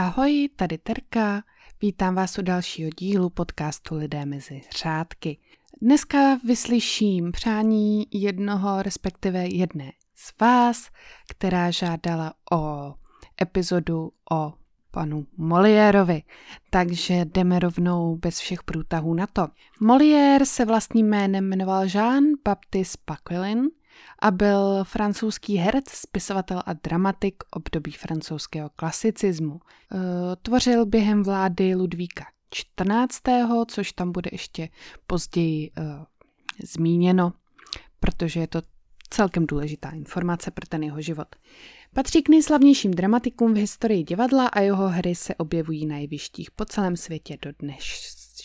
Ahoj, tady Terka. Vítám vás u dalšího dílu podcastu Lidé mezi řádky. Dneska vyslyším přání jednoho, respektive jedné z vás, která žádala o epizodu o panu Moliérovi, takže jdeme rovnou bez všech průtahů na to. Molière se vlastním jménem jmenoval Jean-Baptiste Paquelin a byl francouzský herec, spisovatel a dramatik období francouzského klasicismu. E, tvořil během vlády Ludvíka 14., což tam bude ještě později e, zmíněno, protože je to celkem důležitá informace pro ten jeho život. Patří k nejslavnějším dramatikům v historii divadla a jeho hry se objevují na jevištích po celém světě do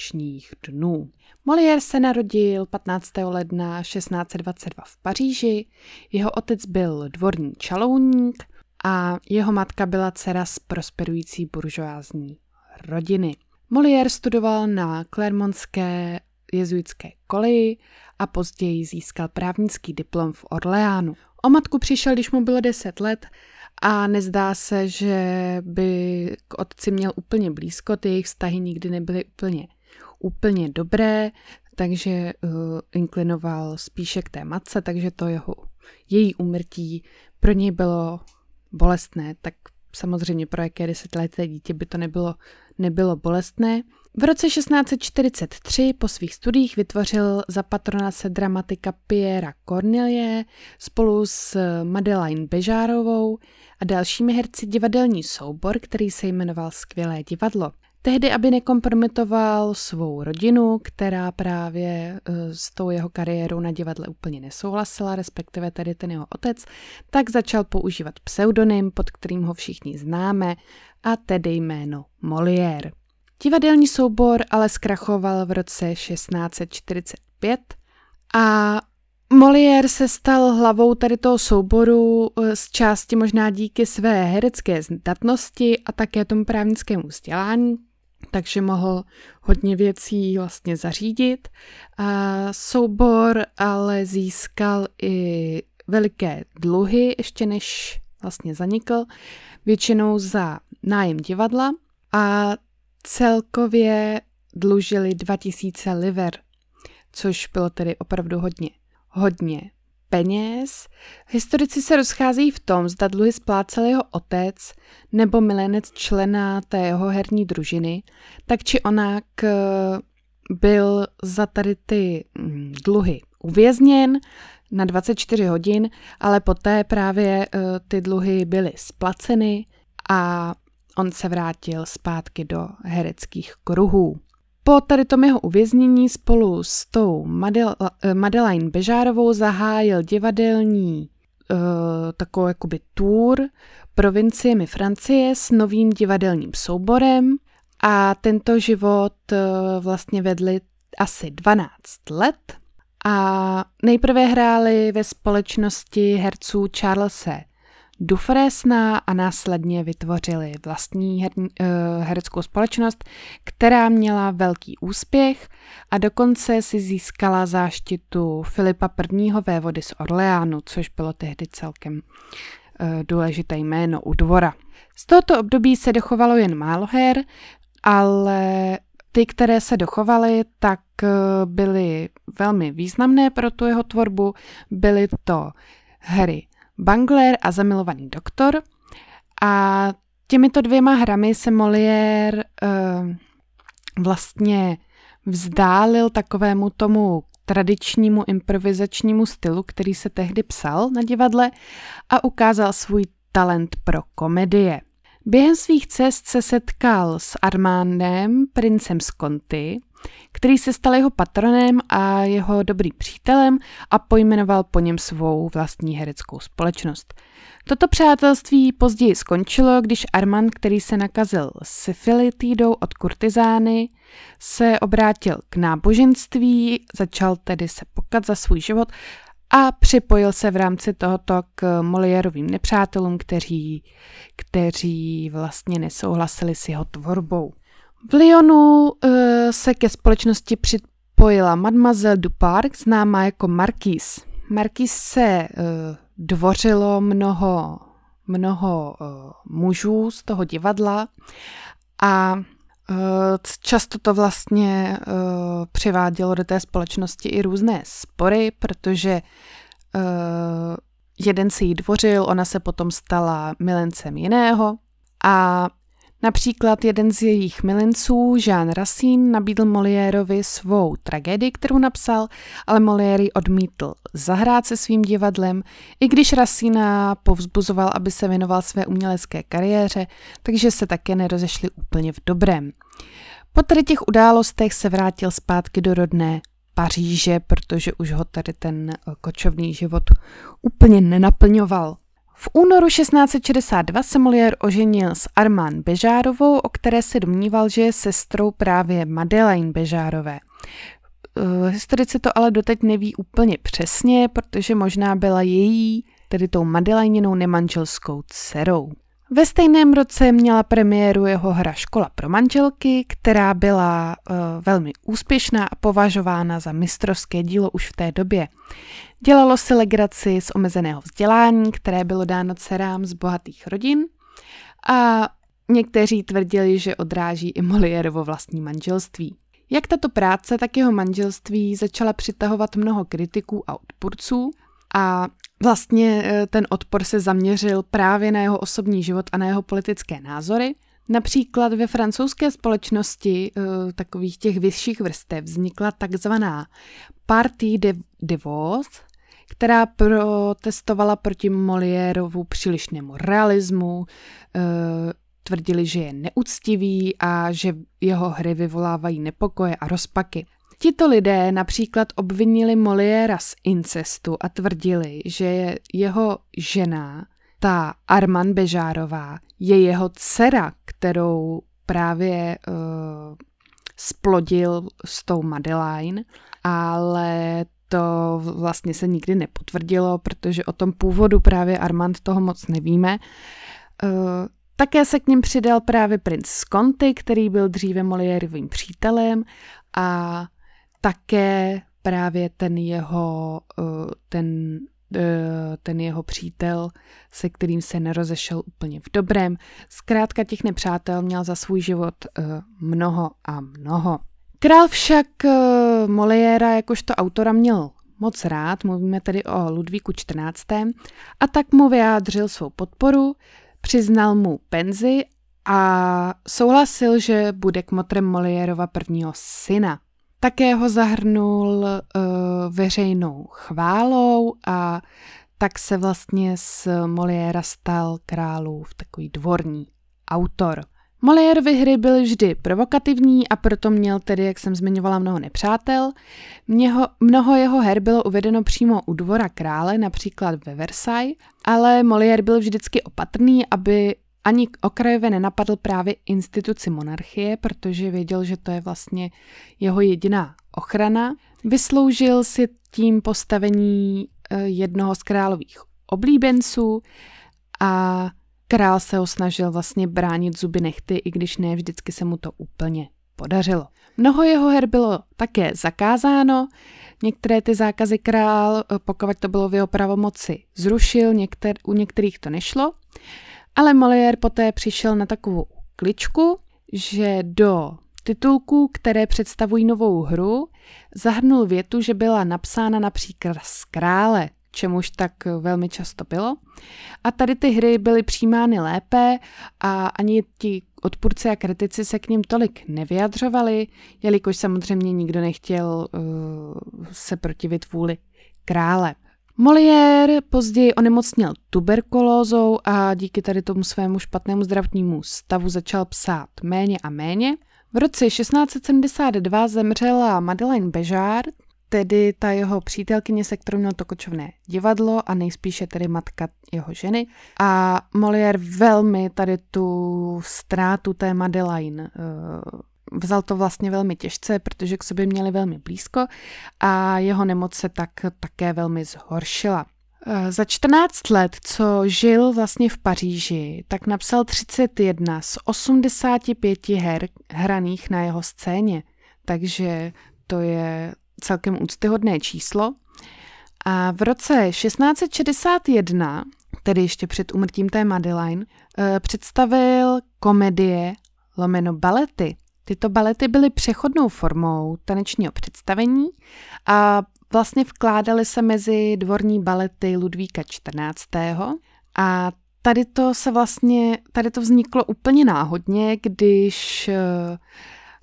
dnešních dnů. Molière se narodil 15. ledna 1622 v Paříži, jeho otec byl dvorní čalouník a jeho matka byla dcera z prosperující buržoázní rodiny. Molière studoval na Clermontské jezuitské koleji a později získal právnický diplom v Orleánu. O matku přišel, když mu bylo 10 let a nezdá se, že by k otci měl úplně blízko, ty jejich vztahy nikdy nebyly úplně, úplně dobré, takže uh, inklinoval spíše k té matce, takže to jeho, její umrtí pro něj bylo bolestné, tak samozřejmě pro jaké desetileté dítě by to nebylo, nebylo bolestné. V roce 1643 po svých studiích vytvořil za patrona se dramatika Piera Cornelie spolu s Madeleine Bežárovou a dalšími herci divadelní soubor, který se jmenoval Skvělé divadlo. Tehdy, aby nekompromitoval svou rodinu, která právě eh, s tou jeho kariérou na divadle úplně nesouhlasila, respektive tedy ten jeho otec, tak začal používat pseudonym, pod kterým ho všichni známe, a tedy jméno Molière. Divadelní soubor ale zkrachoval v roce 1645 a Molière se stal hlavou tady toho souboru eh, z části možná díky své herecké zdatnosti a také tomu právnickému vzdělání, takže mohl hodně věcí vlastně zařídit. A soubor ale získal i veliké dluhy, ještě než vlastně zanikl, většinou za nájem divadla a celkově dlužili 2000 liver, což bylo tedy opravdu hodně, hodně peněz. Historici se rozcházejí v tom, zda dluhy splácel jeho otec nebo milenec člena té jeho herní družiny, tak či onak eh, byl za tady ty mm, dluhy uvězněn na 24 hodin, ale poté právě eh, ty dluhy byly splaceny a on se vrátil zpátky do hereckých kruhů. Po tady tom jeho uvěznění spolu s tou Madel, eh, Madeleine Bežárovou zahájil divadelní uh, takovou jakoby tour provinciemi Francie s novým divadelním souborem a tento život uh, vlastně vedli asi 12 let a nejprve hráli ve společnosti herců Dufresna a následně vytvořili vlastní her, uh, hereckou společnost, která měla velký úspěch a dokonce si získala záštitu Filipa I. vévody z Orleánu, což bylo tehdy celkem uh, důležité jméno u dvora. Z tohoto období se dochovalo jen málo her, ale ty, které se dochovaly, tak uh, byly velmi významné pro tu jeho tvorbu. Byly to hry Bangler a Zamilovaný doktor. A těmito dvěma hrami se Molière uh, vlastně vzdálil takovému tomu tradičnímu improvizačnímu stylu, který se tehdy psal na divadle a ukázal svůj talent pro komedie. Během svých cest se setkal s Armandem, princem z Conti, který se stal jeho patronem a jeho dobrým přítelem a pojmenoval po něm svou vlastní hereckou společnost. Toto přátelství později skončilo, když Armand, který se nakazil syfilitidou od kurtizány, se obrátil k náboženství, začal tedy se pokat za svůj život a připojil se v rámci tohoto k Moliérovým nepřátelům, kteří, kteří vlastně nesouhlasili s jeho tvorbou. V Lyonu uh, se ke společnosti připojila Mademoiselle Duparc, známá jako Marquise. Marquise se uh, dvořilo mnoho, mnoho uh, mužů z toho divadla a často to vlastně uh, přivádělo do té společnosti i různé spory, protože uh, jeden si jí dvořil, ona se potom stala milencem jiného a Například jeden z jejich milenců, Jean Racine, nabídl Moliérovi svou tragédii, kterou napsal, ale Molière odmítl zahrát se svým divadlem, i když Racina povzbuzoval, aby se věnoval své umělecké kariéře, takže se také nerozešli úplně v dobrém. Po tady těch událostech se vrátil zpátky do rodné Paříže, protože už ho tady ten kočovný život úplně nenaplňoval. V únoru 1662 se Molière oženil s Armand Bežárovou, o které se domníval, že je sestrou právě Madeleine Bežárové. Uh, historici to ale doteď neví úplně přesně, protože možná byla její, tedy tou Madelainenou nemanželskou dcerou. Ve stejném roce měla premiéru jeho hra Škola pro manželky, která byla uh, velmi úspěšná a považována za mistrovské dílo už v té době. Dělalo si legraci z omezeného vzdělání, které bylo dáno dcerám z bohatých rodin a někteří tvrdili, že odráží i Moliérovo vlastní manželství. Jak tato práce, tak jeho manželství začala přitahovat mnoho kritiků a odpůrců a vlastně e, ten odpor se zaměřil právě na jeho osobní život a na jeho politické názory. Například ve francouzské společnosti e, takových těch vyšších vrstev vznikla takzvaná Partie de, de Vos, která protestovala proti Moliérovu přílišnému realismu, e, tvrdili, že je neúctivý a že jeho hry vyvolávají nepokoje a rozpaky. Tito lidé například obvinili Moliéra z incestu a tvrdili, že jeho žena, ta Arman Bežárová, je jeho dcera, kterou právě uh, splodil s tou Madeline, ale to vlastně se nikdy nepotvrdilo, protože o tom původu právě Armand toho moc nevíme. Uh, také se k ním přidal právě princ Sconti, který byl dříve Moliérovým přítelem a také právě ten jeho, uh, ten, uh, ten jeho přítel, se kterým se nerozešel úplně v dobrém. Zkrátka těch nepřátel měl za svůj život mnoho a mnoho. Král však Moliéra jakožto autora měl moc rád, mluvíme tedy o Ludvíku XIV. a tak mu vyjádřil svou podporu, přiznal mu penzi a souhlasil, že bude kmotrem Moliérova prvního syna. Také ho zahrnul uh, veřejnou chválou a tak se vlastně z Moliéra stal králův takový dvorní autor. Moliérovy hry byly vždy provokativní a proto měl tedy, jak jsem zmiňovala, mnoho nepřátel. Měho, mnoho jeho her bylo uvedeno přímo u dvora krále, například ve Versailles, ale Molière byl vždycky opatrný, aby ani okrajově nenapadl právě instituci monarchie, protože věděl, že to je vlastně jeho jediná ochrana. Vysloužil si tím postavení eh, jednoho z králových oblíbenců a Král se ho snažil vlastně bránit zuby nechty, i když ne vždycky se mu to úplně podařilo. Mnoho jeho her bylo také zakázáno, některé ty zákazy král, pokud to bylo v jeho pravomoci, zrušil, někter, u některých to nešlo, ale Molière poté přišel na takovou kličku, že do titulků, které představují novou hru, zahrnul větu, že byla napsána například z krále, čemuž tak velmi často bylo. A tady ty hry byly přijímány lépe a ani ti odpůrci a kritici se k ním tolik nevyjadřovali, jelikož samozřejmě nikdo nechtěl uh, se protivit vůli krále. Molière později onemocněl tuberkulózou a díky tady tomu svému špatnému zdravotnímu stavu začal psát méně a méně. V roce 1672 zemřela Madeleine Béjart, tedy ta jeho přítelkyně, se kterou měl to kočovné divadlo a nejspíše tedy matka jeho ženy. A Molière velmi tady tu ztrátu té Madeleine uh, vzal to vlastně velmi těžce, protože k sobě měli velmi blízko a jeho nemoc se tak také velmi zhoršila. Eh, za 14 let, co žil vlastně v Paříži, tak napsal 31 z 85 her hraných na jeho scéně. Takže to je celkem úctyhodné číslo. A v roce 1661 tedy ještě před umrtím té Madeline, eh, představil komedie lomeno balety. Tyto balety byly přechodnou formou tanečního představení a vlastně vkládaly se mezi dvorní balety Ludvíka XIV. A tady to se vlastně, tady to vzniklo úplně náhodně, když eh,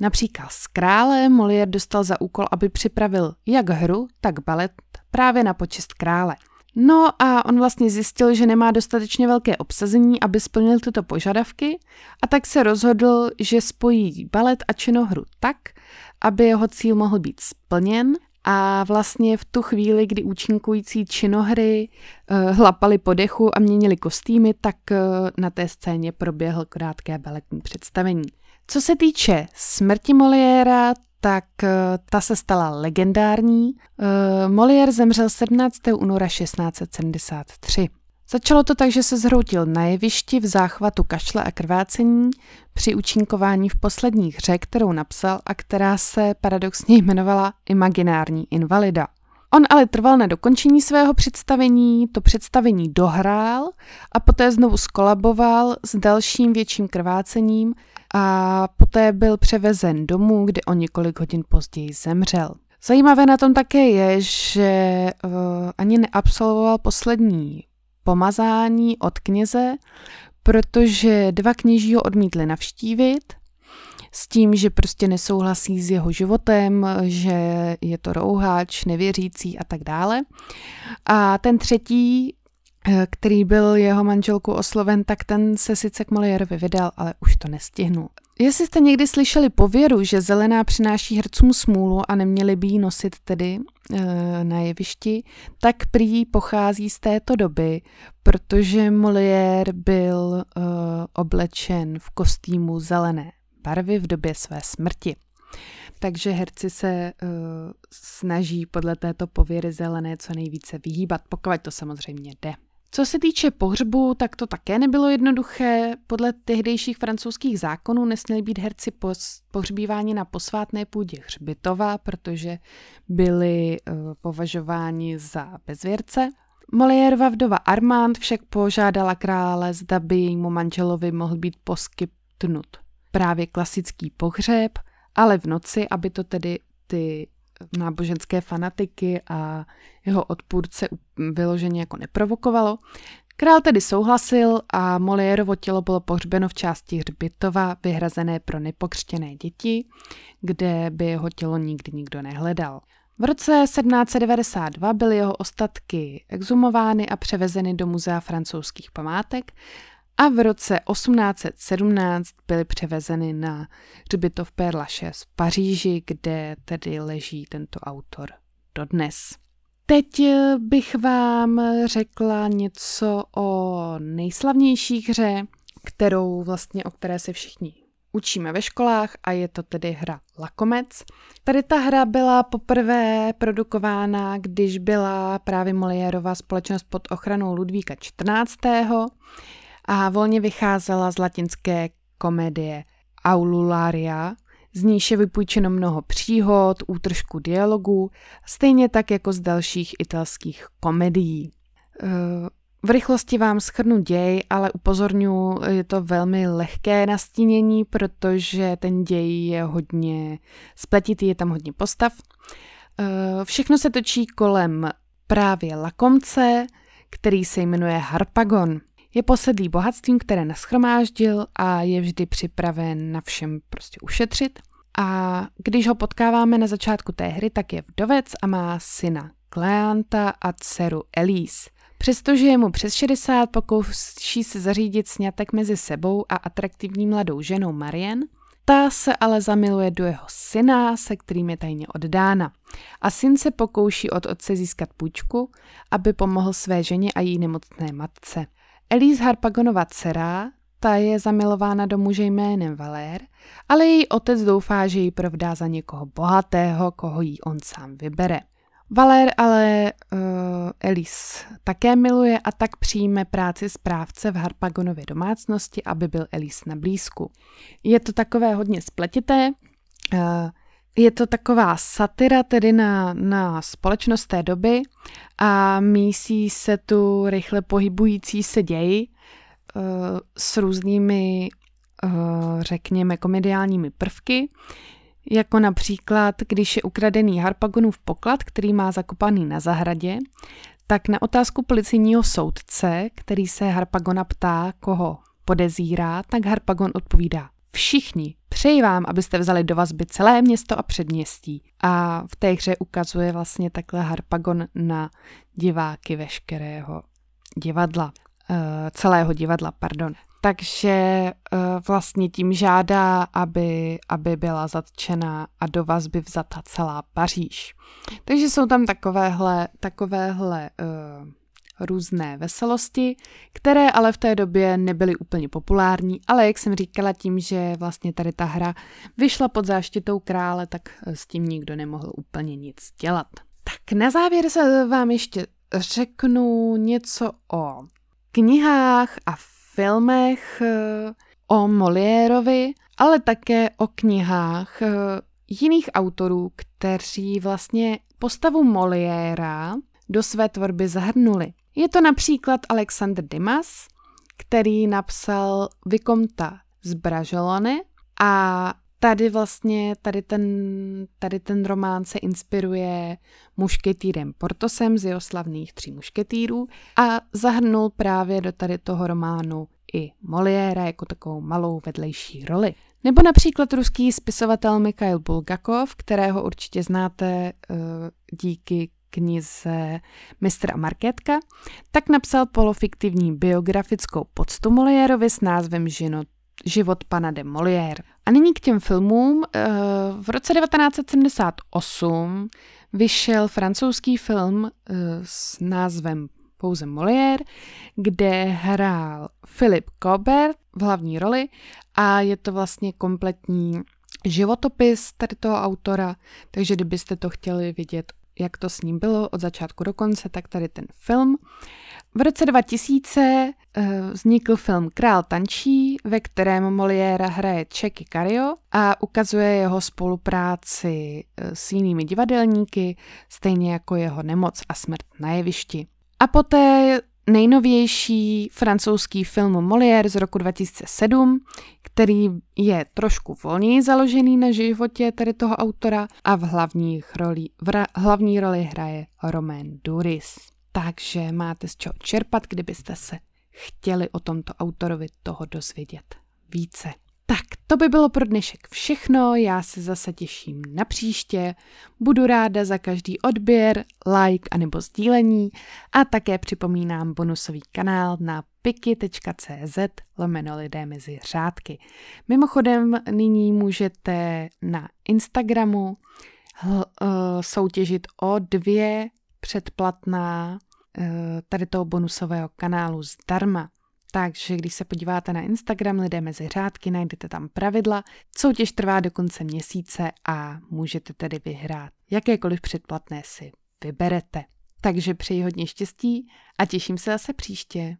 například z krále Molière dostal za úkol, aby připravil jak hru, tak balet právě na počest krále. No a on vlastně zjistil, že nemá dostatečně velké obsazení, aby splnil tyto požadavky a tak se rozhodl, že spojí balet a činohru tak, aby jeho cíl mohl být splněn a vlastně v tu chvíli, kdy účinkující činohry uh, hlapali po dechu a měnili kostýmy, tak uh, na té scéně proběhl krátké baletní představení. Co se týče smrti Moliéra, tak uh, ta se stala legendární. Uh, Molière zemřel 17. února 1673. Začalo to tak, že se zhroutil na jevišti v záchvatu kašle a krvácení při účinkování v poslední hře, kterou napsal a která se paradoxně jmenovala Imaginární invalida. On ale trval na dokončení svého představení, to představení dohrál a poté znovu skolaboval s dalším větším krvácením a poté byl převezen domů, kde o několik hodin později zemřel. Zajímavé na tom také je, že uh, ani neabsolvoval poslední pomazání od kněze, protože dva kněží ho odmítli navštívit s tím, že prostě nesouhlasí s jeho životem, že je to rouháč, nevěřící a tak dále. A ten třetí, eh, který byl jeho manželku osloven, tak ten se sice k Moliérovi vydal, ale už to nestihnul. Jestli jste někdy slyšeli pověru, že zelená přináší hercům smůlu a neměli by ji nosit tedy e, na jevišti, tak prý pochází z této doby, protože Molière byl e, oblečen v kostýmu zelené barvy v době své smrti. Takže herci se uh, snaží podle této pověry zelené co nejvíce vyhýbat, pokud to samozřejmě jde. Co se týče pohřbu, tak to také nebylo jednoduché. Podle tehdejších francouzských zákonů nesměli být herci pohřbíváni na posvátné půdě hřbitova, protože byli uh, považováni za bezvěrce. Moliérova vdova Armand však požádala krále, zda by jejímu manželovi mohl být poskytnut právě klasický pohřeb, ale v noci, aby to tedy ty náboženské fanatiky a jeho odpůrce vyloženě jako neprovokovalo. Král tedy souhlasil a Moliérovo tělo bylo pohřbeno v části hřbitova vyhrazené pro nepokřtěné děti, kde by jeho tělo nikdy nikdo nehledal. V roce 1792 byly jeho ostatky exhumovány a převezeny do Muzea francouzských památek a v roce 1817 byly převezeny na hřbitov Père Lachaise v Paříži, kde tedy leží tento autor dodnes. Teď eh, bych vám řekla něco o nejslavnější hře, kterou vlastně, o které se všichni učíme ve školách a je to tedy hra Lakomec. Tady ta hra byla poprvé produkována, když byla právě Moliérova společnost pod ochranou Ludvíka XIV a volně vycházela z latinské komedie Aulularia, z níž je vypůjčeno mnoho příhod, útržku dialogů, stejně tak jako z dalších italských komedií. V rychlosti vám schrnu děj, ale upozorňuji, je to velmi lehké nastínění, protože ten děj je hodně spletitý, je tam hodně postav. Všechno se točí kolem právě lakomce, který se jmenuje Harpagon. Je posedlý bohatstvím, které naschromáždil a je vždy připraven na všem prostě ušetřit. A když ho potkáváme na začátku té hry, tak je vdovec a má syna Kleanta a dceru Elise. Přestože je mu přes 60, pokouší se zařídit snětek mezi sebou a atraktivní mladou ženou Marien, ta se ale zamiluje do jeho syna, se kterým je tajně oddána. A syn se pokouší od otce získat půjčku, aby pomohl své ženě a její nemocné matce. Elise Harpagonova dcera, ta je zamilována do muže jménem Valér, ale její otec doufá, že ji provdá za někoho bohatého, koho jí on sám vybere. Valér ale uh, Elise také miluje a tak přijme práci správce v Harpagonově domácnosti, aby byl Elise na blízku. Je to takové hodně spletité. Uh, je to taková satira tedy na, na společnost té doby a mísí se tu rychle pohybující se děj uh, s různými, uh, řekněme, komediálními prvky, jako například, když je ukradený Harpagonův poklad, který má zakopaný na zahradě, tak na otázku policejního soudce, který se Harpagona ptá, koho podezírá, tak Harpagon odpovídá Všichni. Přeji vám, abyste vzali do vazby celé město a předměstí. A v té hře ukazuje vlastně takhle Harpagon na diváky veškerého divadla. Uh, celého divadla, pardon. Takže uh, vlastně tím žádá, aby, aby byla zatčena a do vazby vzata celá Paříž. Takže jsou tam takovéhle, takovéhle uh, různé veselosti, které ale v té době nebyly úplně populární, ale jak jsem říkala tím, že vlastně tady ta hra vyšla pod záštitou krále, tak s tím nikdo nemohl úplně nic dělat. Tak na závěr se vám ještě řeknu něco o knihách a filmech o Moliérovi, ale také o knihách jiných autorů, kteří vlastně postavu Moliéra do své tvorby zahrnuli. Je to například Alexander Dimas, který napsal Vikomta z Braželony a tady vlastně, tady ten, tady ten román se inspiruje mušketýrem Portosem z jeho slavných tří mušketýrů a zahrnul právě do tady toho románu i Moliéra jako takovou malou vedlejší roli. Nebo například ruský spisovatel Mikhail Bulgakov, kterého určitě znáte uh, díky knize Mistra Markétka, tak napsal polofiktivní biografickou poctu Moliérovi s názvem Žino, Život pana de Molière. A nyní k těm filmům. Eh, v roce 1978 vyšel francouzský film eh, s názvem pouze Molière, kde hrál Philip Colbert v hlavní roli a je to vlastně kompletní životopis tady toho autora, takže kdybyste to chtěli vidět jak to s ním bylo od začátku do konce, tak tady ten film. V roce 2000 uh, vznikl film Král tančí, ve kterém Moliéra hraje Čeky Cario a ukazuje jeho spolupráci uh, s jinými divadelníky, stejně jako jeho nemoc a smrt na jevišti. A poté nejnovější francouzský film Molière z roku 2007, který je trošku volněji založený na životě tady toho autora a v, hlavních roli, v ra, hlavní roli hraje Romain Duris. Takže máte z čeho čerpat, kdybyste se chtěli o tomto autorovi toho dozvědět více. Tak, to by bylo pro dnešek všechno, já se zase těším na příště, budu ráda za každý odběr, like a nebo sdílení a také připomínám bonusový kanál na piky.cz lomeno lidé mezi řádky. Mimochodem nyní můžete na Instagramu hl, uh, soutěžit o dvě předplatná uh, tady toho bonusového kanálu zdarma. Takže když se podíváte na Instagram Lidé mezi řádky, najdete tam pravidla. Soutěž trvá do konce měsíce a můžete tedy vyhrát. Jakékoliv předplatné si vyberete. Takže přeji hodně štěstí a těším se zase příště.